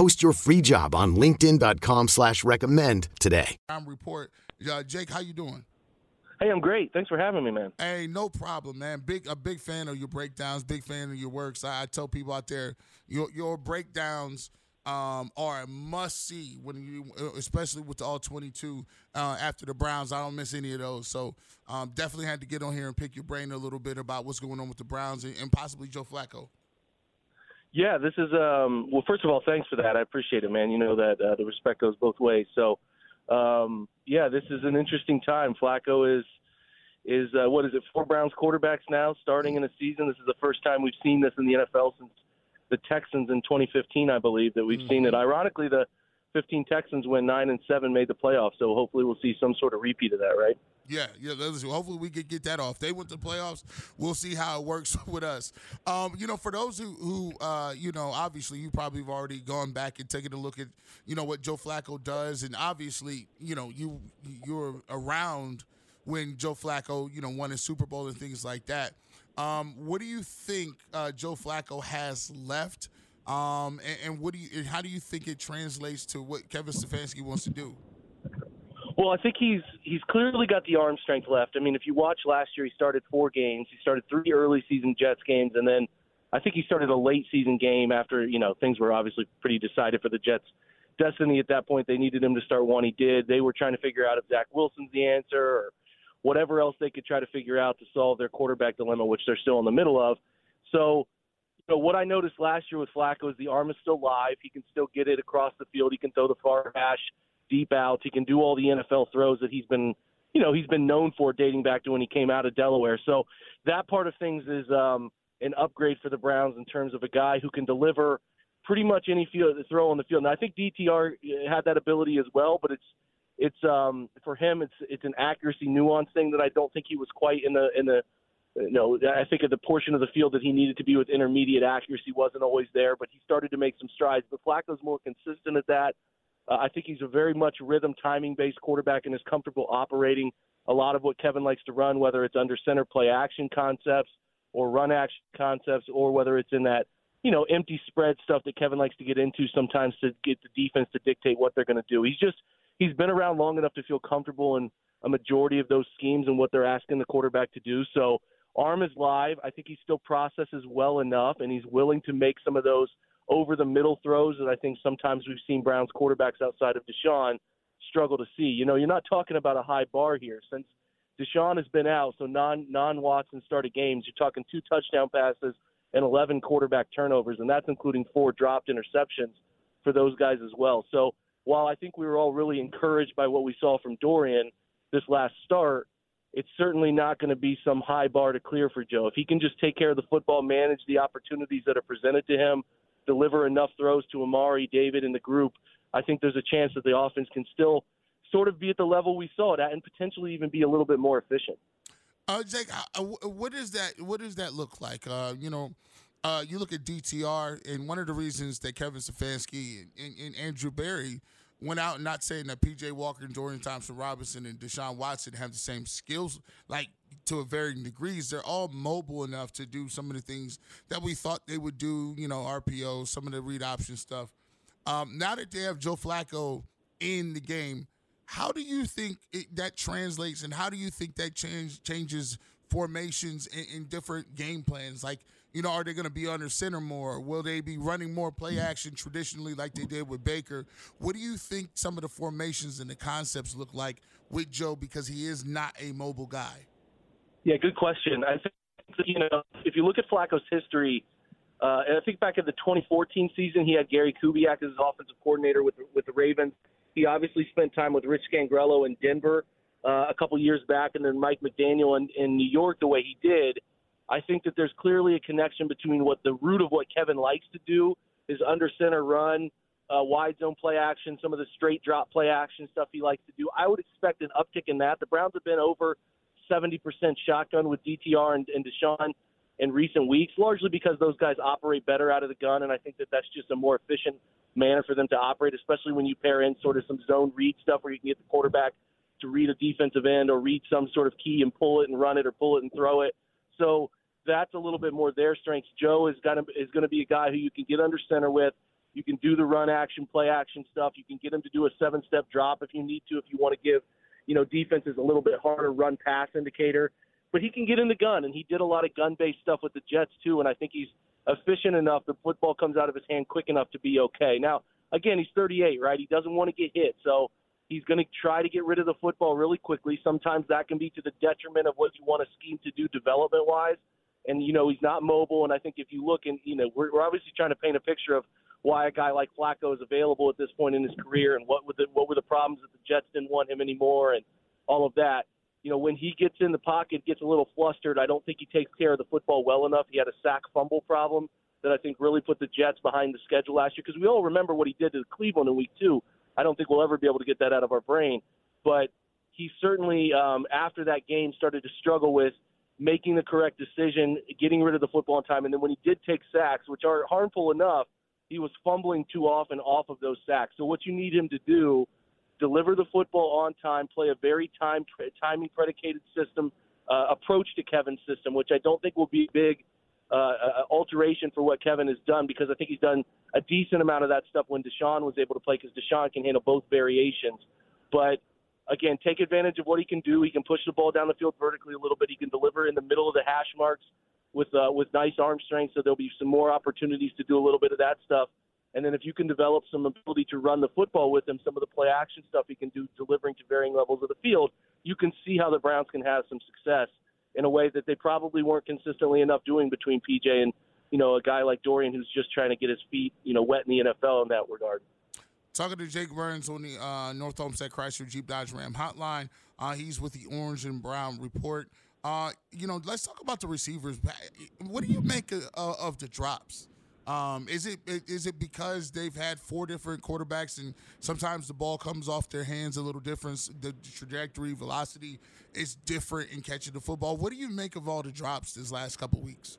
Post your free job on LinkedIn.com slash recommend today. Time report. Uh, Jake, how you doing? Hey, I'm great. Thanks for having me, man. Hey, no problem, man. Big a big fan of your breakdowns, big fan of your works. I, I tell people out there, your your breakdowns um, are a must see when you, especially with the all 22 uh, after the Browns. I don't miss any of those. So um, definitely had to get on here and pick your brain a little bit about what's going on with the Browns and, and possibly Joe Flacco. Yeah, this is um well first of all, thanks for that. I appreciate it, man. You know that uh, the respect goes both ways. So um yeah, this is an interesting time. Flacco is is uh, what is it? Four Browns quarterbacks now starting in a season. This is the first time we've seen this in the NFL since the Texans in 2015, I believe that we've mm-hmm. seen it. Ironically, the 15 Texans went nine and seven, made the playoffs. So hopefully we'll see some sort of repeat of that, right? Yeah, yeah. Hopefully we can get that off. They went to the playoffs. We'll see how it works with us. Um, you know, for those who, who uh, you know, obviously you probably have already gone back and taken a look at, you know, what Joe Flacco does, and obviously, you know, you you're around when Joe Flacco, you know, won a Super Bowl and things like that. Um, what do you think uh, Joe Flacco has left? Um, and, and, what do you, how do you think it translates to what Kevin Stefanski wants to do? Well, I think he's he's clearly got the arm strength left. I mean, if you watch last year, he started four games. He started three early season Jets games, and then I think he started a late season game after you know things were obviously pretty decided for the Jets' destiny at that point. They needed him to start one. He did. They were trying to figure out if Zach Wilson's the answer or whatever else they could try to figure out to solve their quarterback dilemma, which they're still in the middle of. So, know, what I noticed last year with Flacco is the arm is still live. He can still get it across the field. He can throw the far hash deep outs. He can do all the NFL throws that he's been, you know, he's been known for dating back to when he came out of Delaware. So that part of things is um, an upgrade for the Browns in terms of a guy who can deliver pretty much any field throw on the field. And I think DTR had that ability as well, but it's it's um, for him it's it's an accuracy nuance thing that I don't think he was quite in the in the you know I think the portion of the field that he needed to be with intermediate accuracy wasn't always there, but he started to make some strides. But Flacco's more consistent at that. Uh, I think he's a very much rhythm timing based quarterback and is comfortable operating a lot of what Kevin likes to run, whether it's under center play action concepts or run action concepts, or whether it's in that you know empty spread stuff that Kevin likes to get into sometimes to get the defense to dictate what they're going to do. He's just he's been around long enough to feel comfortable in a majority of those schemes and what they're asking the quarterback to do. So arm is live. I think he still processes well enough, and he's willing to make some of those over the middle throws that I think sometimes we've seen Browns quarterbacks outside of Deshaun struggle to see. You know, you're not talking about a high bar here since Deshaun has been out, so non non Watson started games. You're talking two touchdown passes and 11 quarterback turnovers, and that's including four dropped interceptions for those guys as well. So while I think we were all really encouraged by what we saw from Dorian this last start, it's certainly not going to be some high bar to clear for Joe. If he can just take care of the football, manage the opportunities that are presented to him, deliver enough throws to Amari, David, and the group, I think there's a chance that the offense can still sort of be at the level we saw it at and potentially even be a little bit more efficient. Uh, Jake, what does that what does that look like? Uh, you know, uh, you look at DTR, and one of the reasons that Kevin Stefanski and, and, and Andrew Berry – went out and not saying that PJ Walker and Dorian Thompson Robinson and Deshaun Watson have the same skills, like to a varying degrees. They're all mobile enough to do some of the things that we thought they would do, you know, RPO, some of the read option stuff. Um, now that they have Joe Flacco in the game, how do you think it, that translates and how do you think that change, changes formations in, in different game plans? Like, You know, are they going to be under center more? Will they be running more play action traditionally like they did with Baker? What do you think some of the formations and the concepts look like with Joe because he is not a mobile guy? Yeah, good question. I think you know if you look at Flacco's history, uh, and I think back in the 2014 season, he had Gary Kubiak as his offensive coordinator with with the Ravens. He obviously spent time with Rich Scangarello in Denver uh, a couple years back, and then Mike McDaniel in, in New York the way he did. I think that there's clearly a connection between what the root of what Kevin likes to do is under center run, uh, wide zone play action, some of the straight drop play action stuff he likes to do. I would expect an uptick in that. The Browns have been over 70% shotgun with DTR and, and Deshaun in recent weeks, largely because those guys operate better out of the gun, and I think that that's just a more efficient manner for them to operate, especially when you pair in sort of some zone read stuff where you can get the quarterback to read a defensive end or read some sort of key and pull it and run it or pull it and throw it. So that's a little bit more their strengths. Joe is to is to be a guy who you can get under center with. You can do the run action, play action stuff. You can get him to do a seven step drop if you need to. If you want to give, you know, defenses a little bit harder run pass indicator but he can get in the gun, and he did a lot of gun-based stuff with the Jets too. And I think he's efficient enough. The football comes out of his hand quick enough to be okay. Now, again, he's 38, right? He doesn't want to get hit, so he's going to try to get rid of the football really quickly. Sometimes that can be to the detriment of what you want a scheme to do development-wise. And you know, he's not mobile. And I think if you look and you know, we're, we're obviously trying to paint a picture of why a guy like Flacco is available at this point in his career, and what were the what were the problems that the Jets didn't want him anymore, and all of that you know, when he gets in the pocket, gets a little flustered. I don't think he takes care of the football well enough. He had a sack fumble problem that I think really put the Jets behind the schedule last year because we all remember what he did to Cleveland in week two. I don't think we'll ever be able to get that out of our brain. But he certainly, um, after that game, started to struggle with making the correct decision, getting rid of the football in time. And then when he did take sacks, which are harmful enough, he was fumbling too often off of those sacks. So what you need him to do – deliver the football on time, play a very time timing predicated system uh, approach to Kevin's system, which I don't think will be big uh, uh, alteration for what Kevin has done because I think he's done a decent amount of that stuff when Deshaun was able to play because Deshaun can handle both variations. But again, take advantage of what he can do. He can push the ball down the field vertically a little bit. He can deliver in the middle of the hash marks with uh, with nice arm strength, so there'll be some more opportunities to do a little bit of that stuff. And then if you can develop some ability to run the football with him, some of the play action stuff he can do delivering to varying levels of the field, you can see how the Browns can have some success in a way that they probably weren't consistently enough doing between PJ and, you know, a guy like Dorian who's just trying to get his feet, you know, wet in the NFL in that regard. Talking to Jake Burns on the uh, North Olmsted Chrysler Jeep Dodge Ram hotline. Uh, he's with the Orange and Brown report. Uh, you know, let's talk about the receivers. What do you make of, of the drops? Um, is it is it because they've had four different quarterbacks and sometimes the ball comes off their hands a little different? The trajectory, velocity is different in catching the football. What do you make of all the drops this last couple weeks?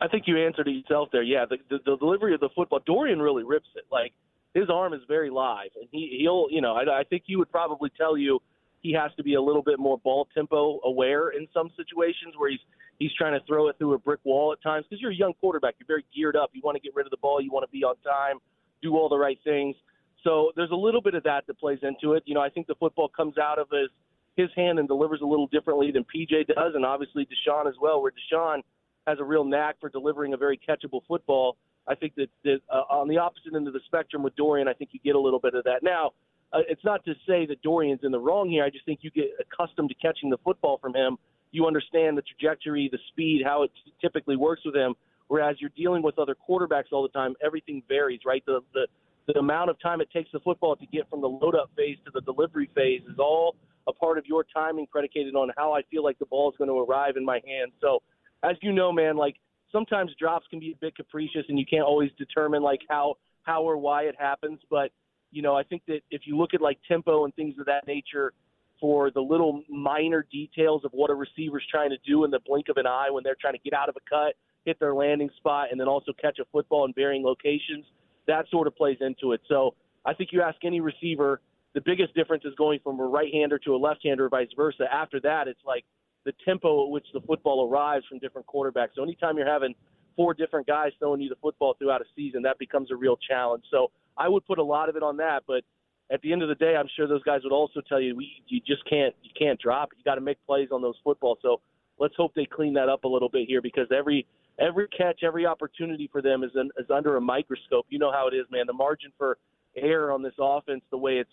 I think you answered it yourself there. Yeah, the, the, the delivery of the football, Dorian really rips it. Like his arm is very live, and he he'll you know I, I think he would probably tell you he has to be a little bit more ball tempo aware in some situations where he's he's trying to throw it through a brick wall at times because you're a young quarterback. You're very geared up. You want to get rid of the ball. You want to be on time, do all the right things. So there's a little bit of that that plays into it. You know, I think the football comes out of his his hand and delivers a little differently than PJ does, and obviously Deshaun as well. Where Deshaun has a real knack for delivering a very catchable football. I think that, that uh, on the opposite end of the spectrum with Dorian, I think you get a little bit of that. Now, uh, it's not to say that Dorian's in the wrong here. I just think you get accustomed to catching the football from him you understand the trajectory, the speed, how it typically works with him. Whereas you're dealing with other quarterbacks all the time, everything varies, right? The the the amount of time it takes the football to get from the load up phase to the delivery phase is all a part of your timing predicated on how I feel like the ball is going to arrive in my hand. So, as you know, man, like sometimes drops can be a bit capricious and you can't always determine like how how or why it happens, but you know, I think that if you look at like tempo and things of that nature, for the little minor details of what a receiver's trying to do in the blink of an eye when they're trying to get out of a cut, hit their landing spot, and then also catch a football in varying locations. That sort of plays into it. So I think you ask any receiver, the biggest difference is going from a right hander to a left hander, or vice versa. After that, it's like the tempo at which the football arrives from different quarterbacks. So anytime you're having four different guys throwing you the football throughout a season, that becomes a real challenge. So I would put a lot of it on that, but at the end of the day, I'm sure those guys would also tell you we you just can't you can't drop. You got to make plays on those footballs. So let's hope they clean that up a little bit here because every every catch, every opportunity for them is, an, is under a microscope. You know how it is, man. The margin for error on this offense, the way it's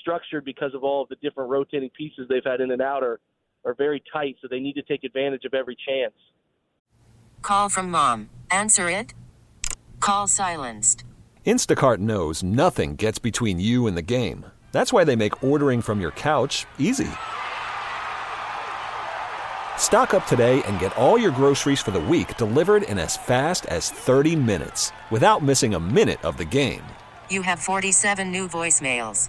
structured because of all of the different rotating pieces they've had in and out, are are very tight. So they need to take advantage of every chance. Call from mom. Answer it. Call silenced. Instacart knows nothing gets between you and the game. That's why they make ordering from your couch easy. Stock up today and get all your groceries for the week delivered in as fast as 30 minutes without missing a minute of the game. You have 47 new voicemails.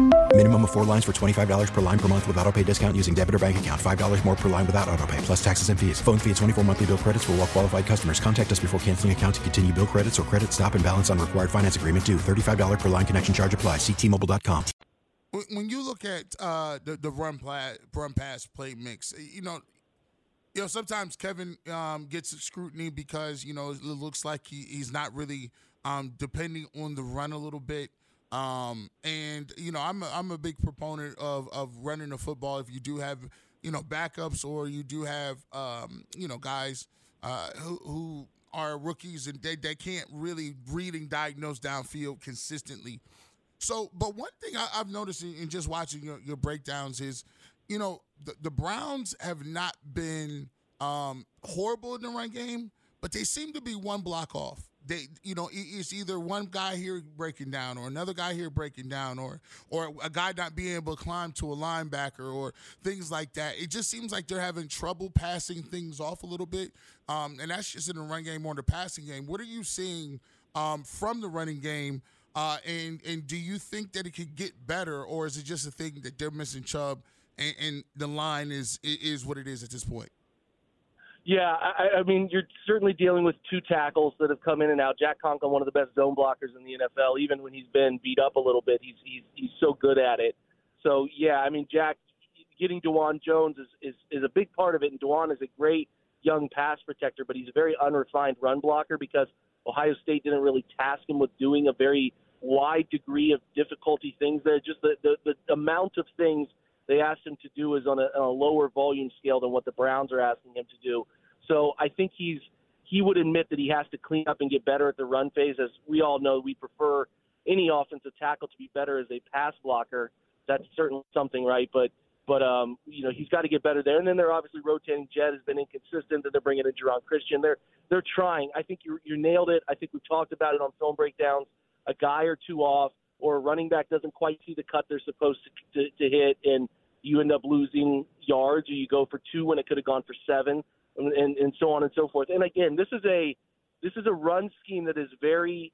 Minimum of four lines for $25 per line per month with auto pay discount using debit or bank account. $5 more per line without auto pay, plus taxes and fees. Phone fee at 24 monthly bill credits for all well qualified customers. Contact us before canceling account to continue bill credits or credit stop and balance on required finance agreement due. $35 per line connection charge apply. Ctmobile.com. When you look at uh, the, the run, pla- run pass play mix, you know, you know, sometimes Kevin um, gets scrutiny because you know it looks like he, he's not really um, depending on the run a little bit. Um, and you know, I'm a, I'm a big proponent of of running the football. If you do have you know backups or you do have um, you know guys uh, who, who are rookies and they, they can't really read and diagnose downfield consistently. So, but one thing I, have noticed in, in, just watching your, your breakdowns is, you know, the, the Browns have not been um, horrible in the run game, but they seem to be one block off. They, you know, it's either one guy here breaking down, or another guy here breaking down, or or a guy not being able to climb to a linebacker, or things like that. It just seems like they're having trouble passing things off a little bit, um, and that's just in the run game or in the passing game. What are you seeing um, from the running game? Uh, and and do you think that it could get better, or is it just a thing that they're missing Chubb, and, and the line is is what it is at this point? Yeah, I, I mean, you're certainly dealing with two tackles that have come in and out. Jack Conklin, one of the best zone blockers in the NFL. Even when he's been beat up a little bit, he's he's he's so good at it. So yeah, I mean, Jack getting Dawand Jones is is is a big part of it, and Dawand is a great young pass protector, but he's a very unrefined run blocker because Ohio State didn't really task him with doing a very wide degree of difficulty things there. Just the, the, the amount of things they asked him to do is on a, on a lower volume scale than what the Browns are asking him to do. So I think he's he would admit that he has to clean up and get better at the run phase. As we all know, we prefer any offensive tackle to be better as a pass blocker. That's certainly something, right? But but um, you know he's got to get better there. And then they're obviously rotating. Jed has been inconsistent. That they're bringing in Geron Christian. They're they're trying. I think you you nailed it. I think we've talked about it on film breakdowns. A guy or two off, or a running back doesn't quite see the cut they're supposed to, to, to hit, and you end up losing yards, or you go for two when it could have gone for seven, and, and and so on and so forth. And again, this is a this is a run scheme that is very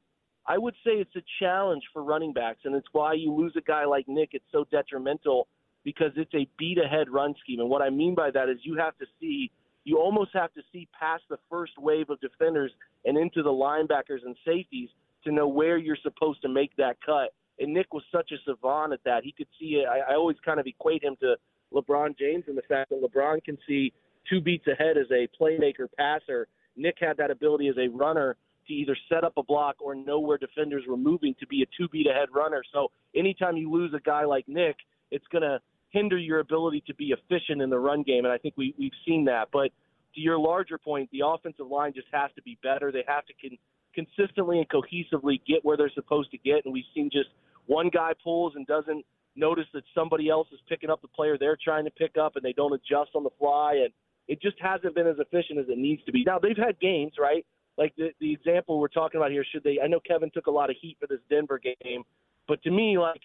I would say it's a challenge for running backs, and it's why you lose a guy like Nick. It's so detrimental because it's a beat ahead run scheme. And what I mean by that is you have to see, you almost have to see past the first wave of defenders and into the linebackers and safeties to know where you're supposed to make that cut. And Nick was such a savant at that. He could see it. I, I always kind of equate him to LeBron James in the fact that LeBron can see two beats ahead as a playmaker passer. Nick had that ability as a runner to either set up a block or know where defenders were moving to be a two beat ahead runner. So anytime you lose a guy like Nick, it's going to hinder your ability to be efficient in the run game, and I think we, we've seen that. But to your larger point, the offensive line just has to be better. They have to con- consistently and cohesively get where they're supposed to get, and we've seen just one guy pulls and doesn't notice that somebody else is picking up the player they're trying to pick up, and they don't adjust on the fly, and it just hasn't been as efficient as it needs to be. Now they've had games, right? Like the the example we're talking about here, should they? I know Kevin took a lot of heat for this Denver game, but to me, like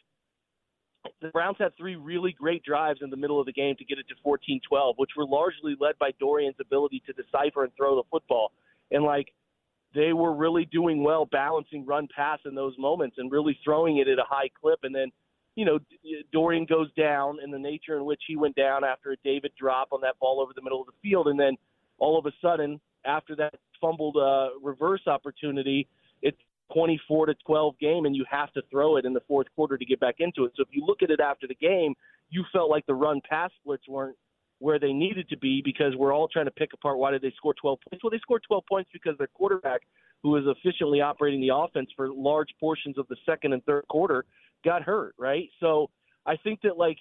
the Browns had three really great drives in the middle of the game to get it to 14-12, which were largely led by Dorian's ability to decipher and throw the football. And like they were really doing well balancing run pass in those moments and really throwing it at a high clip. And then, you know, Dorian goes down and the nature in which he went down after a David drop on that ball over the middle of the field. And then all of a sudden, after that fumbled uh, reverse opportunity, it's 24 to 12 game, and you have to throw it in the fourth quarter to get back into it. So if you look at it after the game, you felt like the run pass splits weren't where they needed to be because we're all trying to pick apart why did they score 12 points. Well, they scored 12 points because their quarterback, who was efficiently operating the offense for large portions of the second and third quarter, got hurt. Right. So I think that like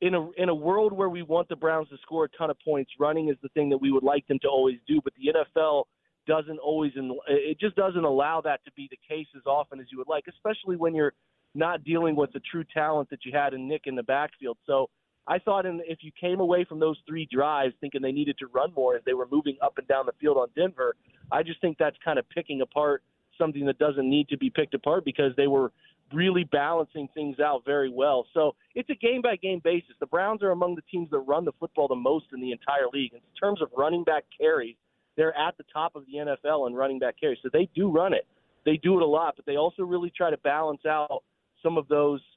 in a in a world where we want the Browns to score a ton of points, running is the thing that we would like them to always do. But the NFL doesn't always it just doesn't allow that to be the case as often as you would like, especially when you're not dealing with the true talent that you had in Nick in the backfield. So I thought in, if you came away from those three drives thinking they needed to run more as they were moving up and down the field on Denver, I just think that's kind of picking apart something that doesn't need to be picked apart because they were really balancing things out very well. So it's a game by game basis. The Browns are among the teams that run the football the most in the entire league. In terms of running back carries, they're at the top of the NFL in running back carries. So they do run it. They do it a lot, but they also really try to balance out some of those –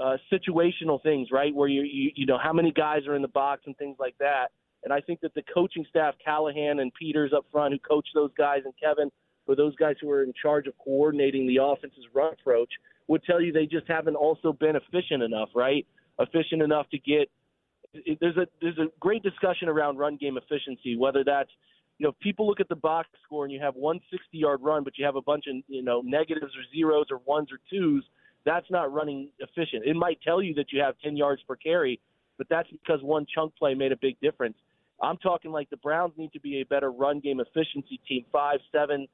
uh, situational things, right? Where you, you you know how many guys are in the box and things like that. And I think that the coaching staff, Callahan and Peters up front, who coach those guys, and Kevin, for those guys who are in charge of coordinating the offense's run approach, would tell you they just haven't also been efficient enough, right? Efficient enough to get. There's a there's a great discussion around run game efficiency, whether that's you know, people look at the box score and you have one 60 yard run, but you have a bunch of, you know, negatives or zeros or ones or twos, that's not running efficient. It might tell you that you have 10 yards per carry, but that's because one chunk play made a big difference. I'm talking like the Browns need to be a better run game efficiency team. Five, seven,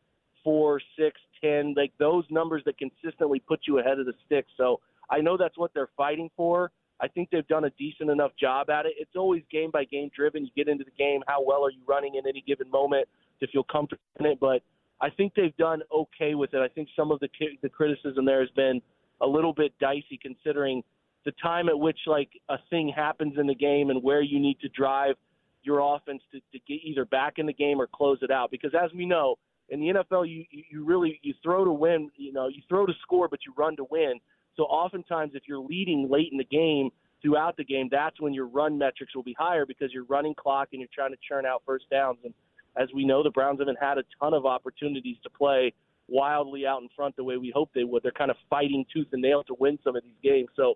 four, six, ten, like those numbers that consistently put you ahead of the sticks. So I know that's what they're fighting for. I think they've done a decent enough job at it. It's always game by game driven. You get into the game, how well are you running in any given moment to feel comfortable in it. But I think they've done okay with it. I think some of the the criticism there has been a little bit dicey considering the time at which like a thing happens in the game and where you need to drive your offense to, to get either back in the game or close it out. Because as we know, in the NFL, you you really you throw to win. You know, you throw to score, but you run to win. So oftentimes, if you're leading late in the game, throughout the game, that's when your run metrics will be higher because you're running clock and you're trying to churn out first downs. And as we know, the Browns haven't had a ton of opportunities to play wildly out in front the way we hope they would. They're kind of fighting tooth and nail to win some of these games. So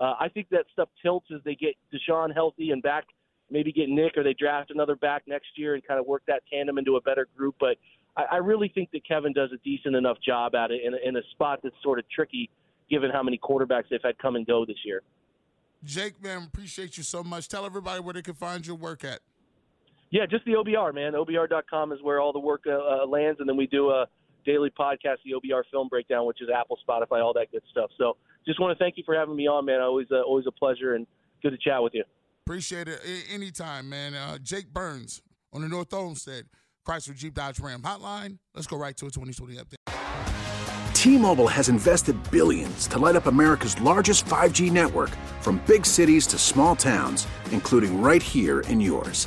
uh, I think that stuff tilts as they get Deshaun healthy and back, maybe get Nick or they draft another back next year and kind of work that tandem into a better group. But I, I really think that Kevin does a decent enough job at it in a, in a spot that's sort of tricky given how many quarterbacks they've had come and go this year. Jake, man, appreciate you so much. Tell everybody where they can find your work at. Yeah, just the OBR, man. OBR.com is where all the work uh, uh, lands, and then we do a daily podcast, the OBR Film Breakdown, which is Apple, Spotify, all that good stuff. So just want to thank you for having me on, man. Always, uh, always a pleasure and good to chat with you. Appreciate it. anytime, man. Uh, Jake Burns on the North Olmsted Chrysler Jeep Dodge Ram hotline. Let's go right to a 2020 update. T-Mobile has invested billions to light up America's largest 5G network from big cities to small towns, including right here in yours.